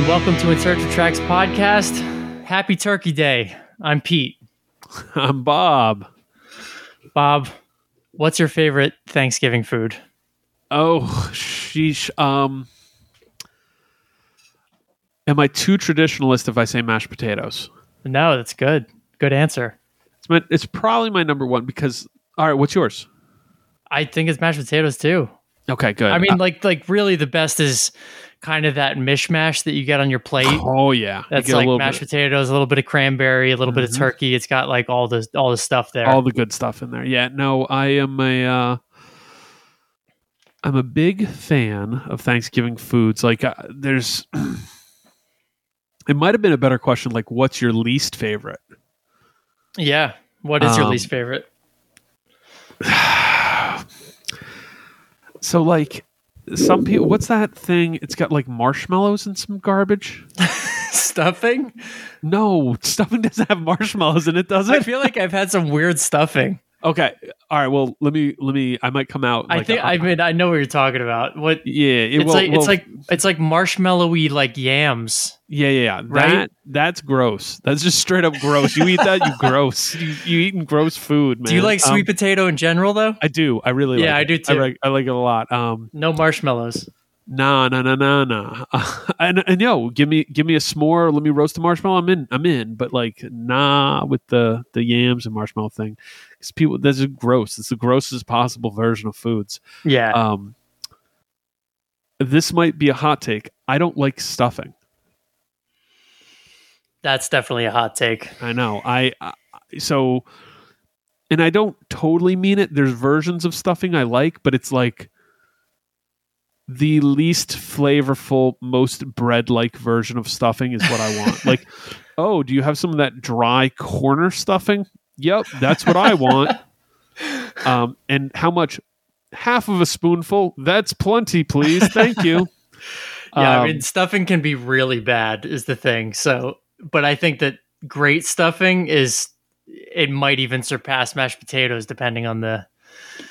And welcome to In Search of Tracks podcast. Happy Turkey Day. I'm Pete. I'm Bob. Bob, what's your favorite Thanksgiving food? Oh, sheesh. Um, am I too traditionalist if I say mashed potatoes? No, that's good. Good answer. It's my, it's probably my number one because. All right, what's yours? I think it's mashed potatoes too. Okay, good. I mean, Uh, like, like really, the best is kind of that mishmash that you get on your plate. oh yeah, That's like mashed bit- potatoes, a little bit of cranberry, a little bit of Mhm. turkey. It's got like all the all the stuff there. all the good stuff in there. Yeah, no, I am a. Uh, I'm a big fan of Thanksgiving foods. Like, uh, there's. it might have been a better question. Like, what's your least favorite? yeah. What is your Um, least favorite? so like some people what's that thing it's got like marshmallows and some garbage Stuffing? no stuffing doesn't have marshmallows in it does I feel like I've had some weird stuffing. Okay all right well let me let me i might come out I like think a- I mean I know what you're talking about. What yeah it, it's well- like well, it's like it's like marshmallowy like yams. yeah yeah yeah right? that that's gross that's just straight up gross you eat that you gross you, you eating gross food man Do you like Um, sweet potato in general though? i do i really Yeah, like I it. do too. I like, I like it a lot um No marshmallows. Nah, nah, nah, nah, nah. and and yo, give me give me a s'more. Let me roast a marshmallow. I'm in. I'm in. But like, nah, with the the yams and marshmallow thing, because people this is gross. It's the grossest possible version of foods. Yeah. Um, this might be a hot take. I don't like stuffing. That's definitely a hot take. I know. I, I so, and I don't totally mean it. There's versions of stuffing I like, but it's like the least flavorful, most bread-like version of stuffing is what I want. like, oh, do you have some of that dry corner stuffing? Yep, that's what I want. Um, and how much? Half of a spoonful. That's plenty, please. Thank you. Yeah, Um, I mean stuffing can be really bad is the thing. So, but I think that great stuffing is it might even surpass mashed potatoes depending on the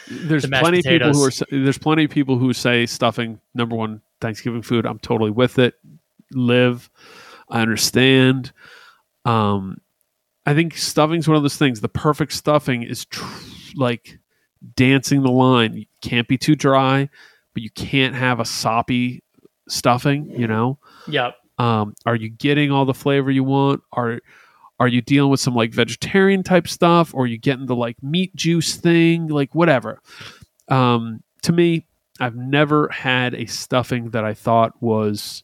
there's the plenty of people who are there's plenty of people who say stuffing number one Thanksgiving food. I'm totally with it. Live, I understand. Um, I think stuffing's one of those things. The perfect stuffing is tr- like dancing the line. You can't be too dry, but you can't have a soppy stuffing. You know, Yep. um, are you getting all the flavor you want? Are are you dealing with some like vegetarian type stuff, or are you getting the like meat juice thing, like whatever? Um, to me, I've never had a stuffing that I thought was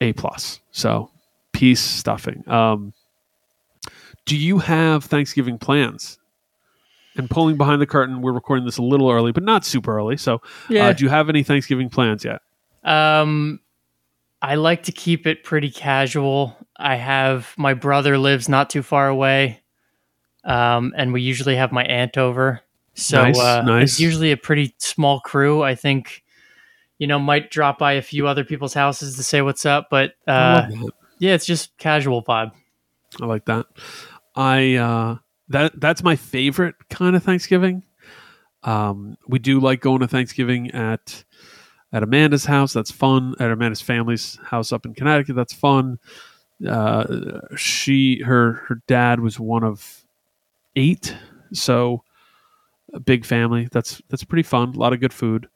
a plus. So, peace stuffing. Um, do you have Thanksgiving plans? And pulling behind the curtain, we're recording this a little early, but not super early. So, Yeah. uh, do you have any Thanksgiving plans yet? Um, I like to keep it pretty casual. I have my brother lives not too far away, um, and we usually have my aunt over. So Nice, uh, nice. it's usually a pretty small crew. I think, you know, might drop by a few other people's houses to say what's up, but uh, yeah, it's just casual vibe. I like that. I uh that that's my favorite kind of Thanksgiving. Um we do like going to Thanksgiving at at Amanda's house. That's fun. At Amanda's family's house up in Connecticut. That's fun. Uh she her her dad was one of eight. So a big family. That's that's pretty fun. A lot of good food.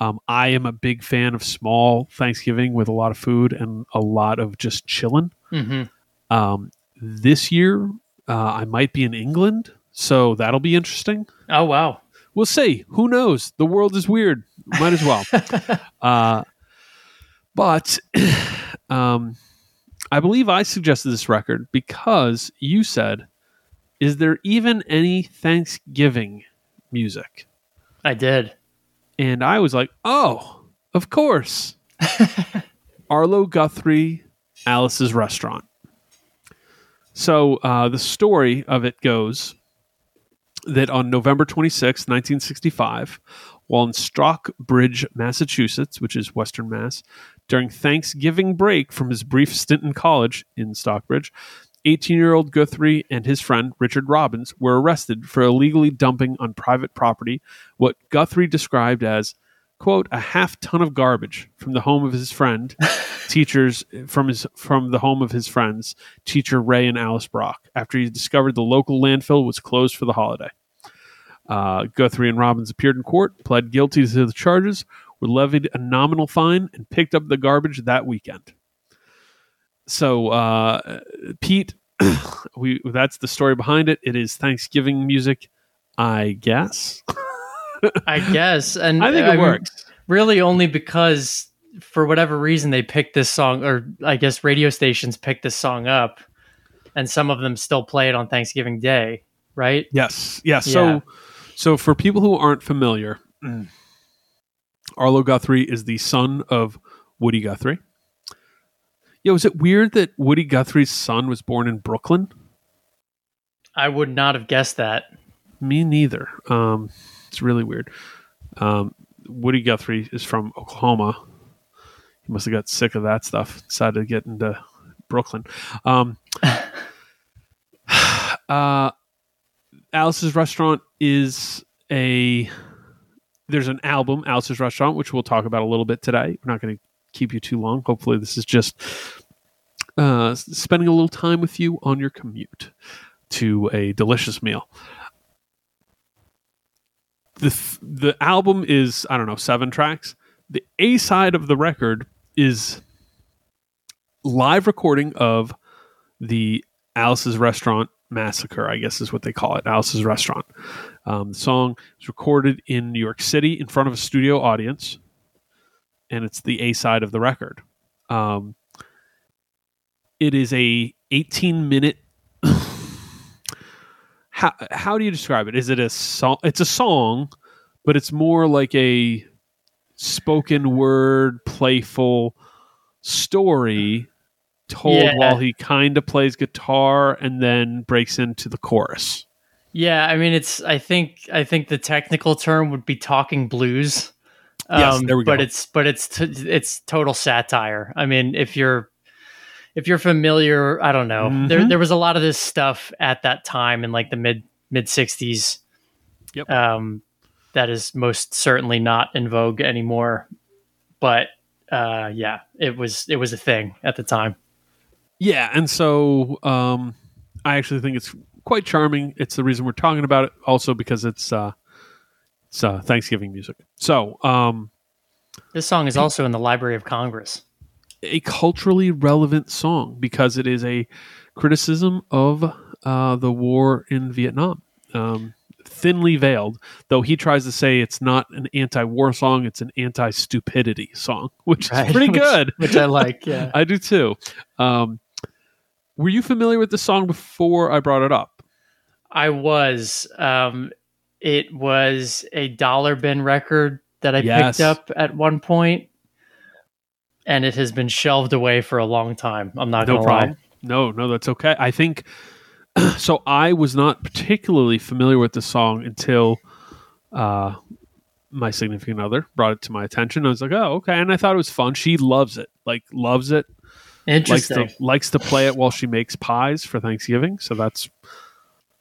Um, I am a big fan of small Thanksgiving with a lot of food and a lot of just chilling. hmm Um, this year, uh, I might be in England, so that'll be interesting. Oh wow. We'll see. Who knows? The world is weird. Might as well. uh, but um, I believe I suggested this record because you said, "Is there even any Thanksgiving music?" I did. And I was like, "Oh, of course." Arlo Guthrie, Alice's Restaurant. So uh, the story of it goes that on November 26, 1965, while in Stockbridge, Massachusetts, which is Western Mass, during Thanksgiving break from his brief stint in college in Stockbridge, 18 year old Guthrie and his friend Richard Robbins were arrested for illegally dumping on private property what Guthrie described as quote a half ton of garbage from the home of his friend teachers from his from the home of his friends teacher ray and alice brock after he discovered the local landfill was closed for the holiday. Uh, guthrie and robbins appeared in court pled guilty to the charges were levied a nominal fine and picked up the garbage that weekend so uh, pete we that's the story behind it it is thanksgiving music i guess I guess, and i think it mean, works Really, only because for whatever reason they picked this song, or I guess radio stations picked this song up, and some of them still play it on Thanksgiving Day, right? Yes, yes. Yeah. So, so for people who aren't familiar, Arlo Guthrie is the son of Woody Guthrie. Yo, is it weird that Woody Guthrie's son was born in Brooklyn? I would not have guessed that. Me neither. Um, it's really weird. Um, Woody Guthrie is from Oklahoma. He must have got sick of that stuff. Decided to get into Brooklyn. Um, uh, Alice's Restaurant is a there's an album, Alice's Restaurant, which we'll talk about a little bit today. We're not going to keep you too long. Hopefully, this is just uh, spending a little time with you on your commute to a delicious meal. The th- the album is I don't know seven tracks. The A side of the record is live recording of the Alice's Restaurant Massacre, I guess is what they call it, Alice's Restaurant. Um, the song was recorded in New York City in front of a studio audience, and it's the A side of the record. Um, it is a 18 minute. how how do you describe it? Is it a song? It's a song, but it's more like a spoken word, playful story told Yeah. while he kind of plays guitar and then breaks into the chorus. Yeah, I mean, it's. I think. I think the technical term would be talking blues. Um, Yes, there we go. But it's. But it's. T- it's total satire. I mean, if you're. If you're familiar, I don't know. There, Mhm. there was a lot of this stuff at that time in like the mid mid '60s. Yep. Um, that is most certainly not in vogue anymore. But uh, yeah, it was. It was a thing at the time. Yeah, and so um, I actually think it's quite charming. It's the reason we're talking about it, also because it's uh, it's uh, Thanksgiving music. So um, This song is also in the Library of Congress. a culturally relevant song because it is a criticism of uh, the war in Vietnam. Um, thinly veiled, though he tries to say it's not an anti-war song; it's an anti-stupidity song, which Right, is pretty which- good. which I like. Yeah. I do too. Um, were you familiar with the song before I brought it up? I was. Um, it was a dollar bin record that I Yes. picked up at one point, and it has been shelved away for a long time. I'm not No gonna problem. lie. No, no, that's okay. I think so. I was not particularly familiar with the song until uh, my significant other brought it to my attention. I was like, "Oh, okay," and I thought it was fun. She loves it, like loves it. Likes Interesting. to likes to play it while she makes pies for Thanksgiving. So that's.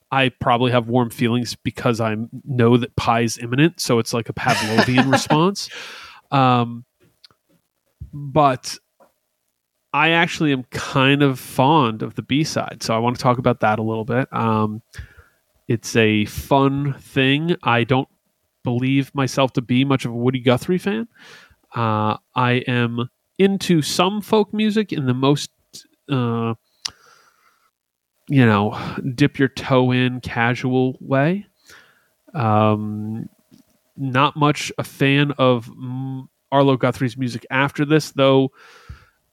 I probably have warm feelings because I know that pie is imminent. So it's like a Pavlovian response. Um, but I actually am kind of fond of the B side, so I want to talk about that a little bit. Um, it's a fun thing. I don't believe myself to be much of a Woody Guthrie fan. Uh, I am into some folk music in the most, uh, you know, dip your toe in casual way. Um, not much a fan of Arlo Guthrie's music after this, though.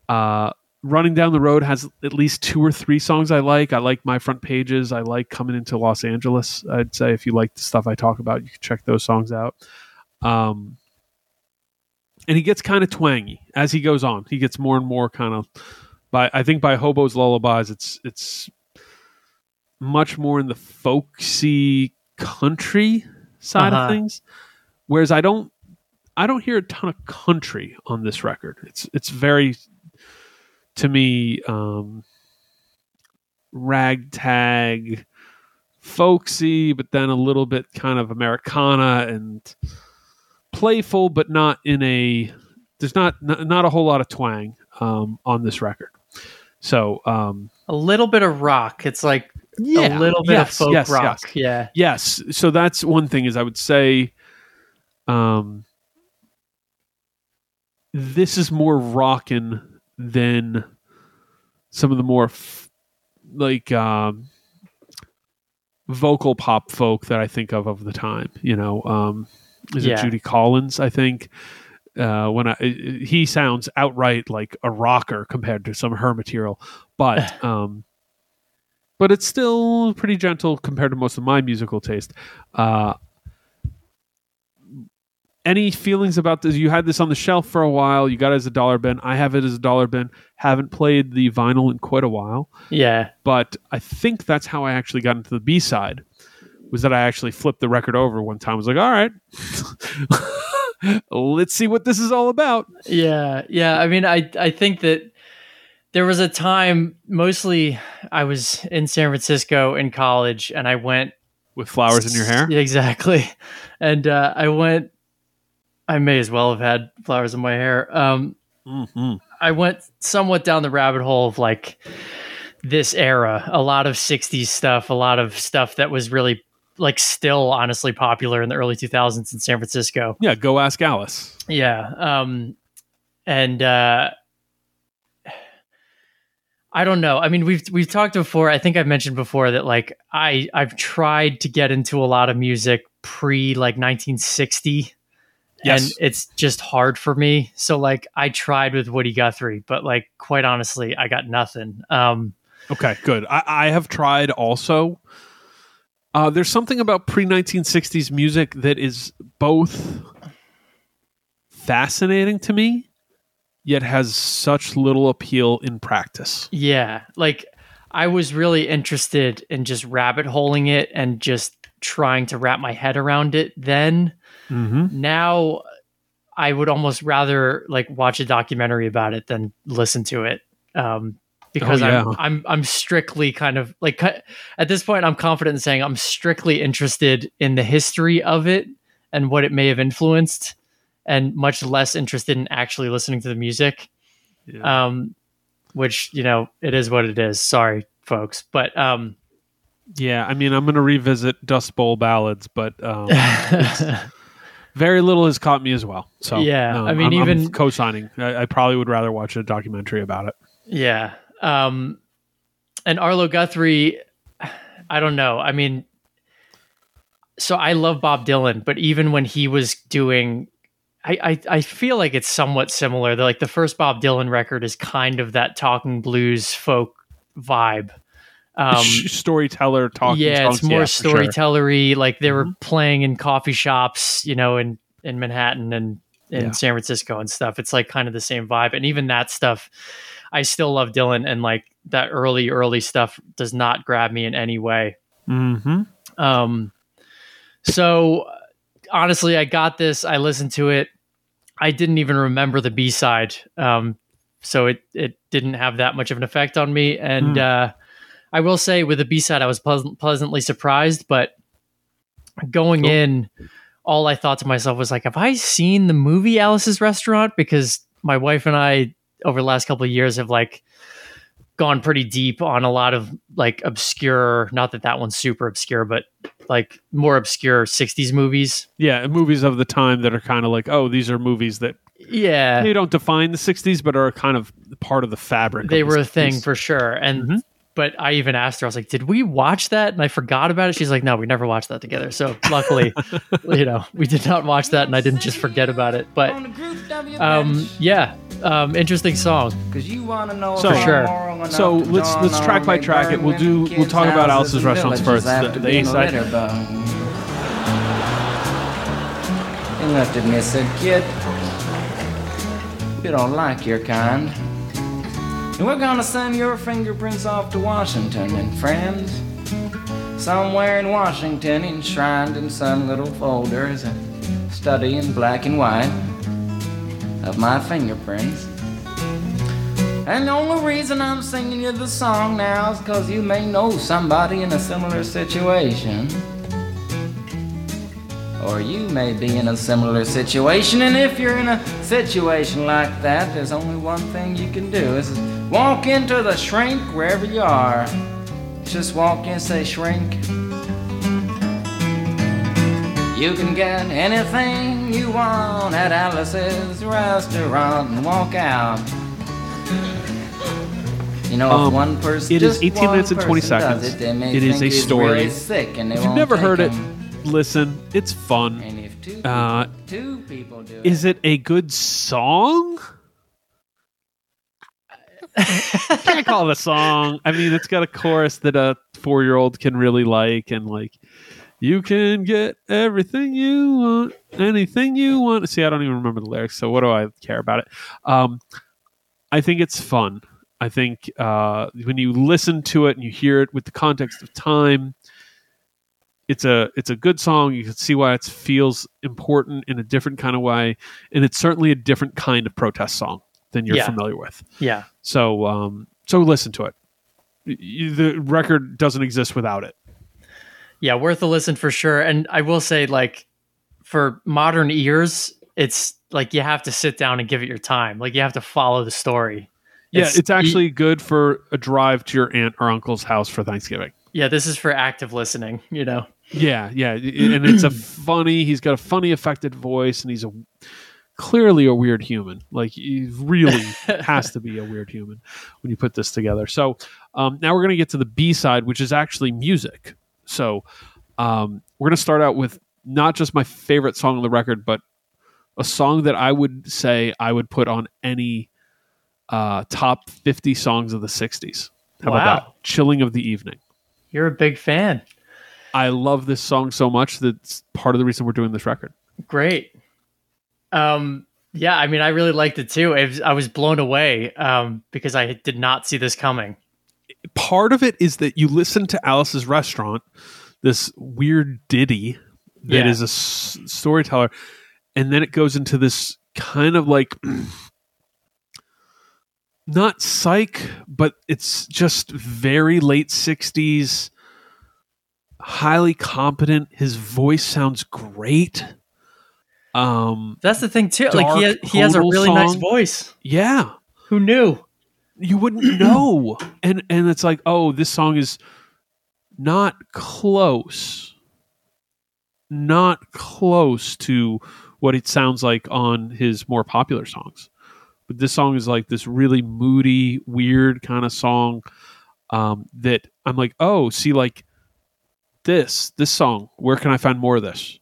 Uh, Running Down the Road has at least two or three songs I like. I like My Front Pages. I like Coming into Los Angeles. I'd say if you like the stuff I talk about, you can check those songs out. Um, and he gets kind of twangy as he goes on. He gets more and more kind of by I think by Hobo's Lullabies, it's it's much more in the folksy country side Uh-huh. of things. Whereas I don't I don't hear a ton of country on this record. It's it's very to me um ragtag folksy but then a little bit kind of americana and playful, but not in a. There's not not, not a whole lot of twang um, on this record. So um, a little bit of rock. It's like yeah, a little bit yes, of folk yes, rock. yes. Yeah. Yes. So that's one thing is I would say um this is more rockin' than some of the more f- like um vocal pop folk that I think of of the time, you know. Um is Yeah. it Judy Collins, I think. Uh, when I he sounds outright like a rocker compared to some of her material, but um, but it's still pretty gentle compared to most of my musical taste. Uh, any feelings about this? You had this on the shelf for a while. You got it as a dollar bin. I have it as a dollar bin. Haven't played the vinyl in quite a while, Yeah. but I think that's how I actually got into the B side. Was that I actually flipped the record over one time? I was like, all right, let's see what this is all about. Yeah, yeah. I mean, I I think that there was a time. Mostly, I was in San Francisco in college, and I went With flowers in your hair. Exactly. And uh, I went. I may as well have had flowers in my hair. Um, hmm I went somewhat down the rabbit hole of like this era, a lot of '60s stuff, a lot of stuff that was really like still honestly popular in the early 2000s in San Francisco. Yeah, go ask Alice. Yeah. Um, and uh, I don't know. I mean, we've we've talked before. I think I've mentioned before that like I I've tried to get into a lot of music pre like 1960. Yes. And it's just hard for me. So like I tried with Woody Guthrie, but like quite honestly, I got nothing. Um Okay, good. I, I have tried also. Uh, there's something about pre 1960s music that is both fascinating to me, yet has such little appeal in practice. Yeah, like I was really interested in just rabbit holing it and just trying to wrap my head around it then. Mm-hmm. Now I would almost rather like watch a documentary about it than listen to it. Um because Oh, yeah. I'm I'm I'm strictly kind of like at this point I'm confident in saying I'm strictly interested in the history of it and what it may have influenced and much less interested in actually listening to the music Yeah. um, which you know it is what it is. Sorry, folks, but um, yeah, I mean, I'm going to revisit Dust Bowl ballads, but um, very little has caught me as well. So Yeah, I mean, I'm- I'm even- co-signing. I, I probably would rather watch a documentary about it. yeah, um, and Arlo Guthrie, I don't know. I mean, so I love Bob Dylan, but even when he was doing. I, I, I feel like it's somewhat similar. The, like the first Bob Dylan record is kind of that talking blues folk vibe. Um, storyteller talking. yeah, songs, it's more sure. storytellery. Like they were Mhm. playing in coffee shops, you know, in in Manhattan and in Yeah. San Francisco and stuff. It's like kind of the same vibe. And even that stuff, I still love Dylan, and like that early early stuff does not grab me in any way. Mm-hmm. Um, so honestly, I got this. I listened to it. I didn't even remember the B side. Um, so it it didn't have that much of an effect on me. And Hmm. uh, I will say, with the B side, I was pleasant, pleasantly surprised. But going Cool. in, all I thought to myself was like, "Have I seen the movie Alice's Restaurant?" Because my wife and I, over the last couple of years, have like gone pretty deep on a lot of like obscure. Not that that one's super obscure, but like more obscure '60s movies. Yeah, movies of the time that are kind of like, oh, these are movies that Yeah, they don't define the '60s, but are kind of part of the fabric. they were a thing 60s. for sure. And Mhm. But I even asked her, I was like, "Did we watch that?" And I forgot about it. She's like, "No, we never watched that together." So luckily, you know, we did not watch that, and I didn't just forget about it. But um, yeah, um, interesting song. Cause you wanna know So- For sure. So let's- let's track by track it. We'll do- we'll talk about Alice's and Restaurants first, the- after the being a A-side. You looked at me and said, kid, we don't like your kind. And we're gonna send your fingerprints off to Washington and friends. Somewhere in Washington, enshrined in some little folders, a study in black and white of my fingerprints. And the only reason I'm singing you the song now is because you may know somebody in a similar situation. Or you may be in a similar situation, and if you're in a situation like that, there's only one thing you can do is walk into the shrink wherever you are. Just walk in, say shrink. You can get anything you want at Alice's restaurant and walk out. You know, if Um, one person, it is 18 minutes and 20 seconds. It, It is a story. really sick and you've never heard it, him. Listen. It's fun. And if two people, Uh, two people do Is it a good song? can't call it a song. I mean, it's got a chorus that a four year old can really like, and like, you can get everything you want, anything you want. See, I don't even remember the lyrics, so what do I care about it? Um, I think it's fun. I think uh, when you listen to it and you hear it with the context of time, it's a it's a good song. You can see why it feels important in a different kind of way, and it's certainly a different kind of protest song than you're Yeah. familiar with. Yeah. So um, so listen to it. Y- y- The record doesn't exist without it. Yeah, worth a listen for sure. And I will say, like, for modern ears, it's like you have to sit down and give it your time. Like you have to follow the story. Yeah, it's, actually good for a drive to your aunt or uncle's house for Thanksgiving. yeah, this is for active listening, you know. Yeah, yeah, and it's a funny. He's got a funny, affected voice, and he's a clearly a weird human. Like he really has to be a weird human when you put this together. So um, now we're going to get to the B side, which is actually music. So um, we're going to start out with not just my favorite song on the record, but a song that I would say I would put on any uh, top 50 songs of the 60s. How about that? Chilling of the Evening. You're a big fan. I love this song so much that's part of the reason we're doing this record. Great. Um, yeah, I mean, I really liked it too. It was, I was blown away um, because I did not see this coming. Part of it is that you listen to Alice's Restaurant, this weird ditty that is Yeah. a s- storyteller, and then it goes into this kind of like not psych, but it's just very late 60s, highly competent. His voice sounds great. Um, That's the thing too. Like he has, he has a really nice voice. yeah. Who knew? you wouldn't know and and it's like oh this song is not close not close to what it sounds like on his more popular songs but this song is like this really moody weird kind of song um, that i'm like oh see like this this song where can i find more of this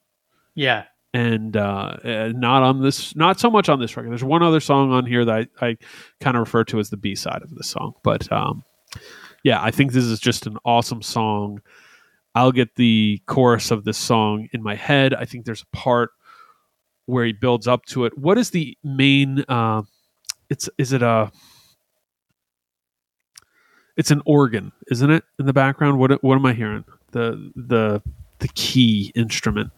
Yeah. and uh, uh, not on this, not so much on this record. There's one other song on here that I, I kind of refer to as the B side of this song, but um, yeah, I think this is just an awesome song. I'll get the chorus of this song in my head. I think there's a part where he builds up to it. What is the main? Uh, it's is it a? It's an organ, isn't it? In the background, what what am I hearing? The the the key instrument.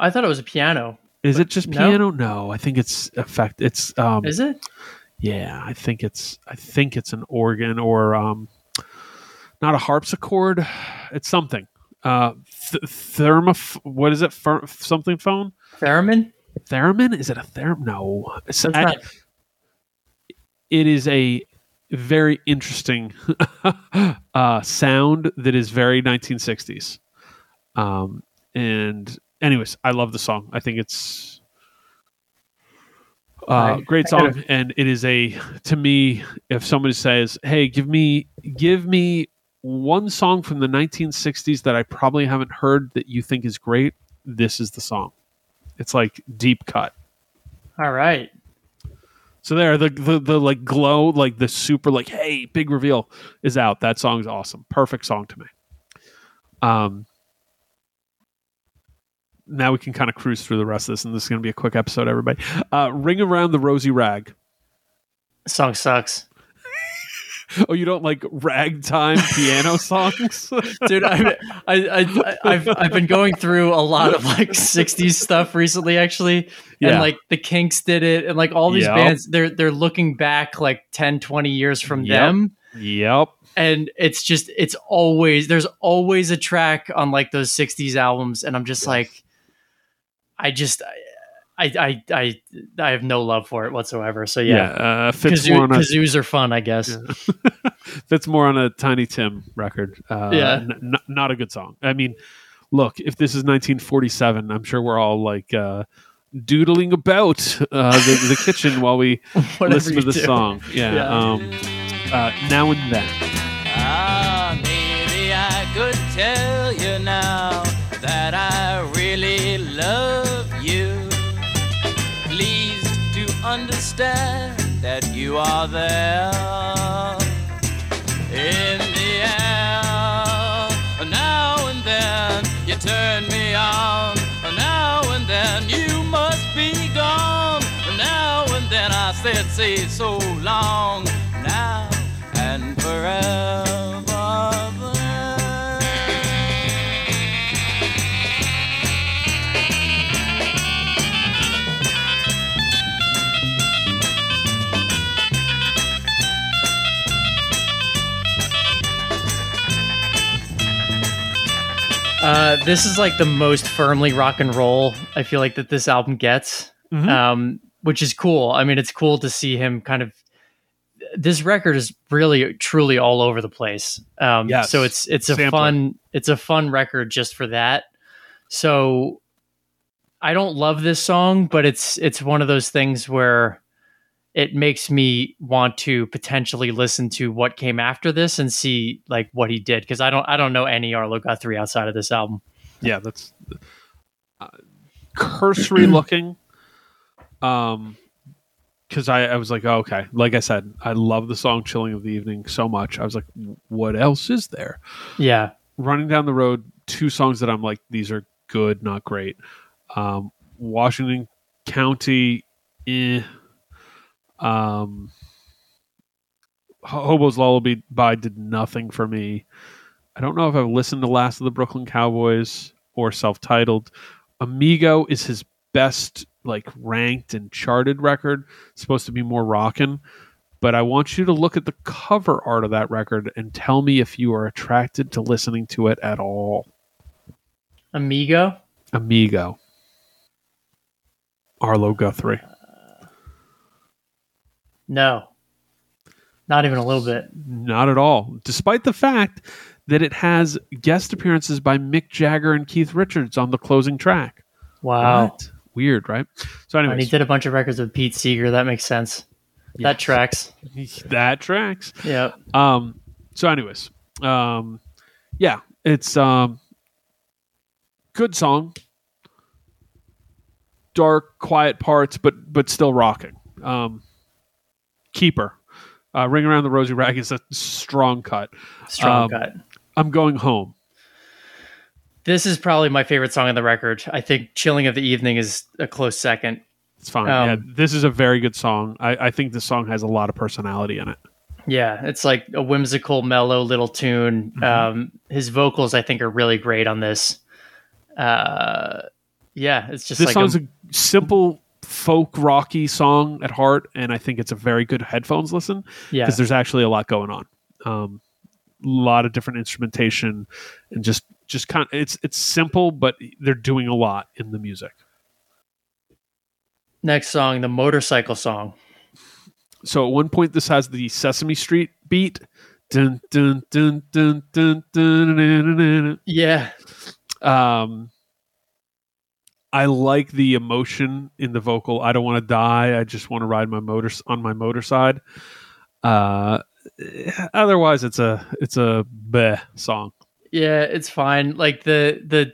I thought it was a piano. Is it just no? piano? No, I think it's effect. It's um, Is it? yeah, I think it's I think it's an organ or um, not a harpsichord. It's something. Uh, th- therma. What is it? Fer- something phone. Theremin? Theremin? Is it a theremin? No, it's, I- it is a very interesting uh, sound that is very 1960s. Um, and anyways, I love the song. I think it's uh, great song, and it is a to me. If somebody says, "Hey, give me give me one song from the 1960s that I probably haven't heard that you think is great," this is the song. It's like deep cut. All right. So there, the, the the like glow, like the super, like hey, big reveal is out. That song's awesome. Perfect song to me. Um, now we can kind of cruise through the rest of this, and this is going to be a quick episode, everybody. Uh, Ring around the rosy rag. Song sucks. Oh, you don't like ragtime piano songs? Dude, I, I, I, I've, I've been going through a lot of like 60s stuff recently, actually. Yeah. And like the Kinks did it. And like all these Yep. bands, they're, they're looking back like 10, 20 years from Yep. them. yep. And it's just, it's always, there's always a track on like those 60s albums. And I'm just Yes. like, I just I I I I have no love for it whatsoever. So yeah, uh, fits Kazoo, more on a kazoos are fun, I guess. fits more on a Tiny Tim record. Uh, Yeah. n- n- not a good song. I mean, look, if this is 1947, I'm sure we're all like uh, doodling about uh, the, the kitchen while we listen to the song. Yeah. Yeah. Um, uh, now and then. Understand that you are there in the air. Now and then you turn me on. Now and then you must be gone. Now and then I said, say so long. Uh, this is like the most firmly rock and roll I feel like that this album gets, Mhm. um, which is cool. I mean, it's cool to see him kind of. This record is really truly all over the place. Um, Yes. So it's it's a Sampler. fun it's a fun record just for that. So I don't love this song, but it's it's one of those things where it makes me want to potentially listen to what came after this and see like what he did because I don't I don't know any Arlo Guthrie outside of this album. Yeah, that's uh, cursory looking. Um, because I, I was like, oh, okay. Like I said, I love the song "Chilling of the Evening" so much. I was like, what else is there? Yeah, Running down the road, two songs that I'm like, these are good, not great. Um, Washington County, eh. Um, Hobo's Lullaby by did nothing for me. I don't know if I've listened to Last of the Brooklyn Cowboys or self-titled. Amigo is his best like ranked and charted record. It's supposed to be more rockin', but I want you to look at the cover art of that record and tell me if you are attracted to listening to it at all. Amigo. Amigo. Arlo Guthrie. No, not even a little bit. Not at all. Despite the fact that it has guest appearances by Mick Jagger and Keith Richards on the closing track. Wow. What? Weird, right? So, And he did a bunch of records with Pete Seeger. That makes sense. Yeah. That tracks. that tracks. Yeah. Um. So, anyways, um, yeah, it's um, good song, dark, quiet parts, but but still rocking. Um, keeper, uh, ring around the rosy rag is a strong cut. Strong Um, cut. I'm going home. This is probably my favorite song on the record. I think "Chilling of the Evening" is a close second. It's fine. Um, yeah, this is a very good song. I, I think this song has a lot of personality in it. Yeah, it's like a whimsical, mellow little tune. Mm-hmm. Um, his vocals, I think, are really great on this. Uh, yeah, it's just this like song's a, a simple folk rocky song at heart, and I think it's a very good headphones listen. yeah, because there's actually a lot going on. Um, a lot of different instrumentation and just just kind of it's it's simple, but they're doing a lot in the music. next song, the motorcycle song. So at one point, this has the Sesame Street beat. Dun, dun, dun, dun, dun, dun, dun, dun, dun, Yeah. Um, I like the emotion in the vocal. I don't want to die. I just want to ride my motor on my motor side. Uh, otherwise, it's a it's a bleh song. yeah, it's fine. Like the the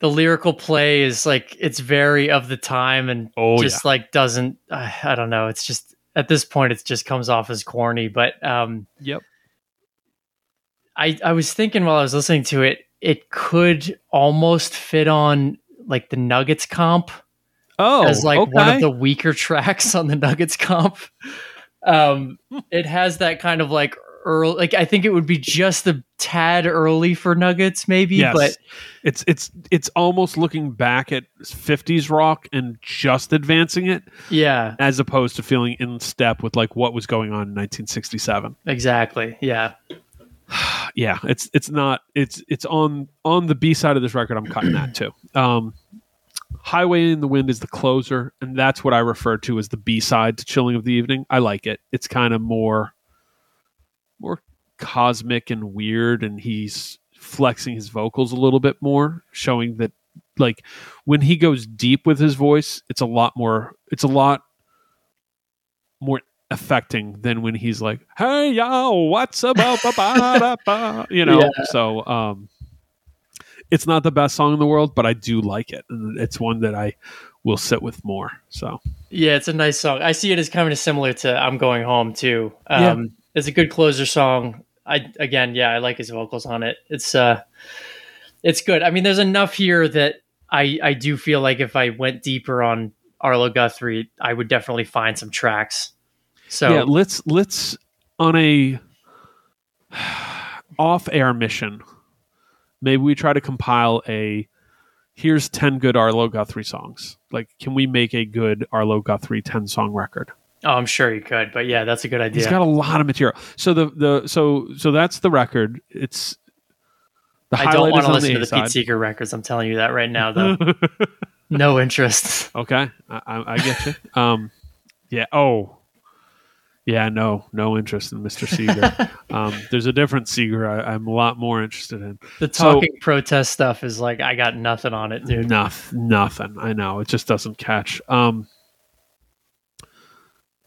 the lyrical play is like it's very of the time and Oh, just like doesn't. Uh, I don't know. It's just at this point, it just comes off as corny. But um, Yep. I I was thinking while I was listening to it, it could almost fit on like the Nuggets comp Oh, as like one of the weaker tracks on the Nuggets comp. Um, it has that kind of like early, like I think it would be just a tad early for Nuggets, maybe, yes. but it's it's it's almost looking back at 50s rock and just advancing it yeah, as opposed to feeling in step with like what was going on in 1967 exactly, yeah, yeah it's it's not it's it's on on the b side of this record i'm cutting that too um Highway in the Wind is the closer, and that's what I refer to as the B side to Chilling of the Evening. I like it. It's kind of more more cosmic and weird, and he's flexing his vocals a little bit more, showing that like when he goes deep with his voice, it's a lot more it's a lot more affecting than when he's like, "Hey y'all, what's about you know?" Yeah. So, um, it's not the best song in the world, but I do like it, and it's one that I will sit with more. So, Yeah, it's a nice song. I see it as kind of similar to "I'm Going Home" too. Um, Yeah. It's a good closer song. I again, yeah, I like his vocals on it. It's uh, it's good. I mean, there's enough here that I I do feel like if I went deeper on Arlo Guthrie, I would definitely find some tracks. So yeah, let's let's on a off-air mission. Maybe we try to compile a here's 10 good Arlo Guthrie songs. Like can we make a good Arlo Guthrie 10 song record? oh, I'm sure you could, but yeah, that's a good idea. He's got a lot of material. So the the so so that's the record. It's the I don't want to listen the to the Pete. Seeger records. I'm telling you that right now, though. no interest. Okay, I, I, I get you. Um, yeah. Oh, yeah. No, no interest in Mr. Seeger. um, there's a different Seeger I, I'm a lot more interested in. The So- talking protest stuff is like I got nothing on it, dude. Noth- nothing. I know it just doesn't catch. Um,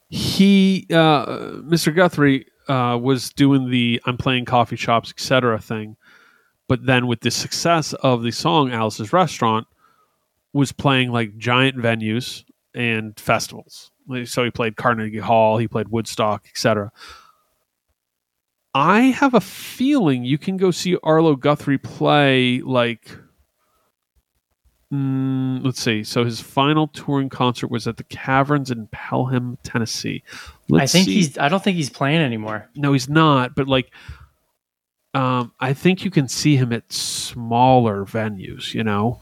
he, uh, Mr. Guthrie, uh, was doing the "I'm playing coffee shops, etc." thing, but then with the success of the song "Alice's Restaurant," was playing like giant venues and festivals. So he played Carnegie Hall, he played Woodstock, etc. I have a feeling you can go see Arlo Guthrie play like Mm, let's see. So his final touring concert was at the Caverns in Pelham, Tennessee. Let's I think see. he's. I don't think he's playing anymore. no, he's not. But like, um, I think you can see him at smaller venues. You know,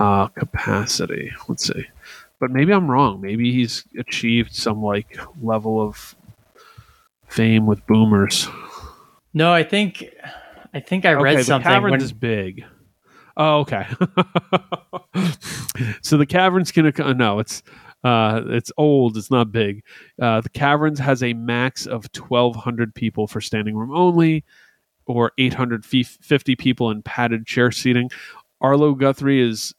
uh, capacity. Let's see. But maybe I'm wrong. Maybe he's achieved some like level of fame with boomers. No, I think. I think I read okay, something. The caverns when- is big. Oh, okay. so the caverns can no, it's uh, it's old. It's not big. Uh, the caverns has a max of twelve hundred people for standing room only, or eight hundred fifty people in padded chair seating. Arlo Guthrie is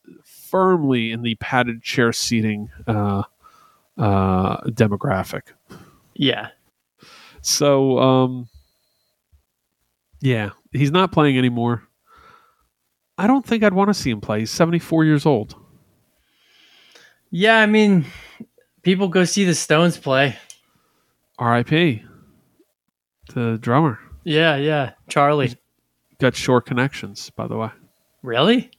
firmly in the padded chair seating uh, uh, demographic. yeah, So, um, yeah, he's not playing anymore. I don't think I'd want to see him play. He's 74 years old. yeah. I mean, people go see the Stones play. R.I.P. The drummer Yeah, yeah. Charlie. got short connections, by the way, Really?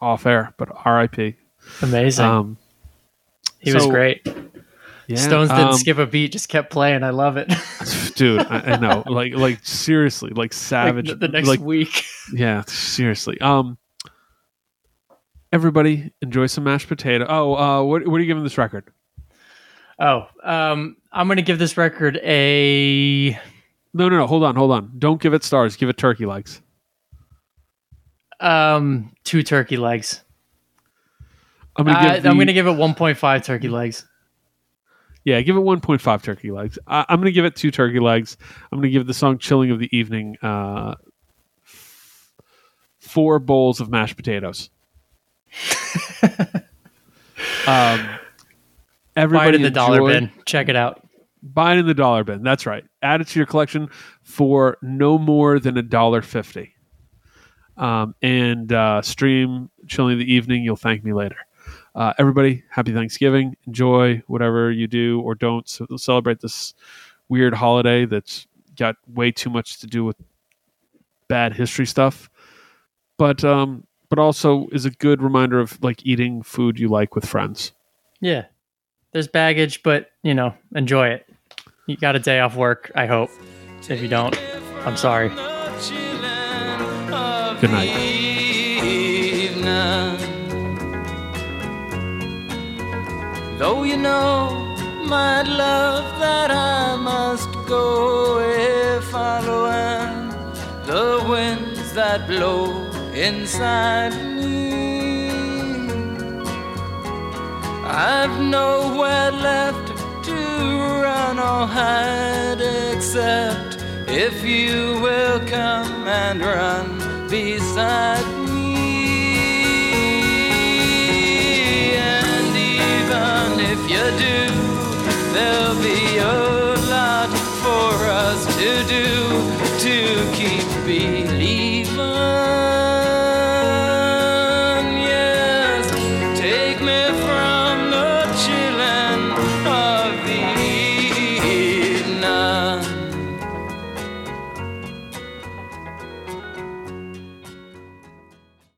Off air, but R.I.P. Amazing. Um, he was great. yeah, Stones didn't um, skip a beat; just kept playing. I love it. dude. I, I know, like, like seriously, like Like, savage. the, the next like, week. yeah, seriously. Um, everybody enjoy some mashed potato. Oh, uh, what what are you giving this record? Oh, um, I'm gonna give this record a. No, no, no. Hold on, hold on. Don't give it stars. Give it turkey legs. Um, two turkey legs. I'm gonna give. I'm gonna give it 1.5 turkey legs. Yeah, give it 1.5 turkey legs. I, I'm going to give it two turkey legs. I'm going to give the song "Chilling of the Evening" uh, four bowls of mashed potatoes. um, everybody Buy it in the dollar bin. Check it out. Buy it in the dollar bin. That's right. Add it to your collection for no more than a dollar fifty. Um, and uh, stream "Chilling of the Evening." You'll thank me later. Uh, everybody, happy Thanksgiving. Enjoy whatever you do or don't ce- celebrate this weird holiday that's got way too much to do with bad history stuff. But um, but also is a good reminder of like eating food you like with friends. Yeah, there's baggage, but you know, enjoy it. You got a day off work. I hope. If you don't, I'm sorry. Good night. Though you know, my love, that I must go if following the winds that blow inside me. I've nowhere left to run or hide except if you will come and run beside me. And even if you do, there'll be.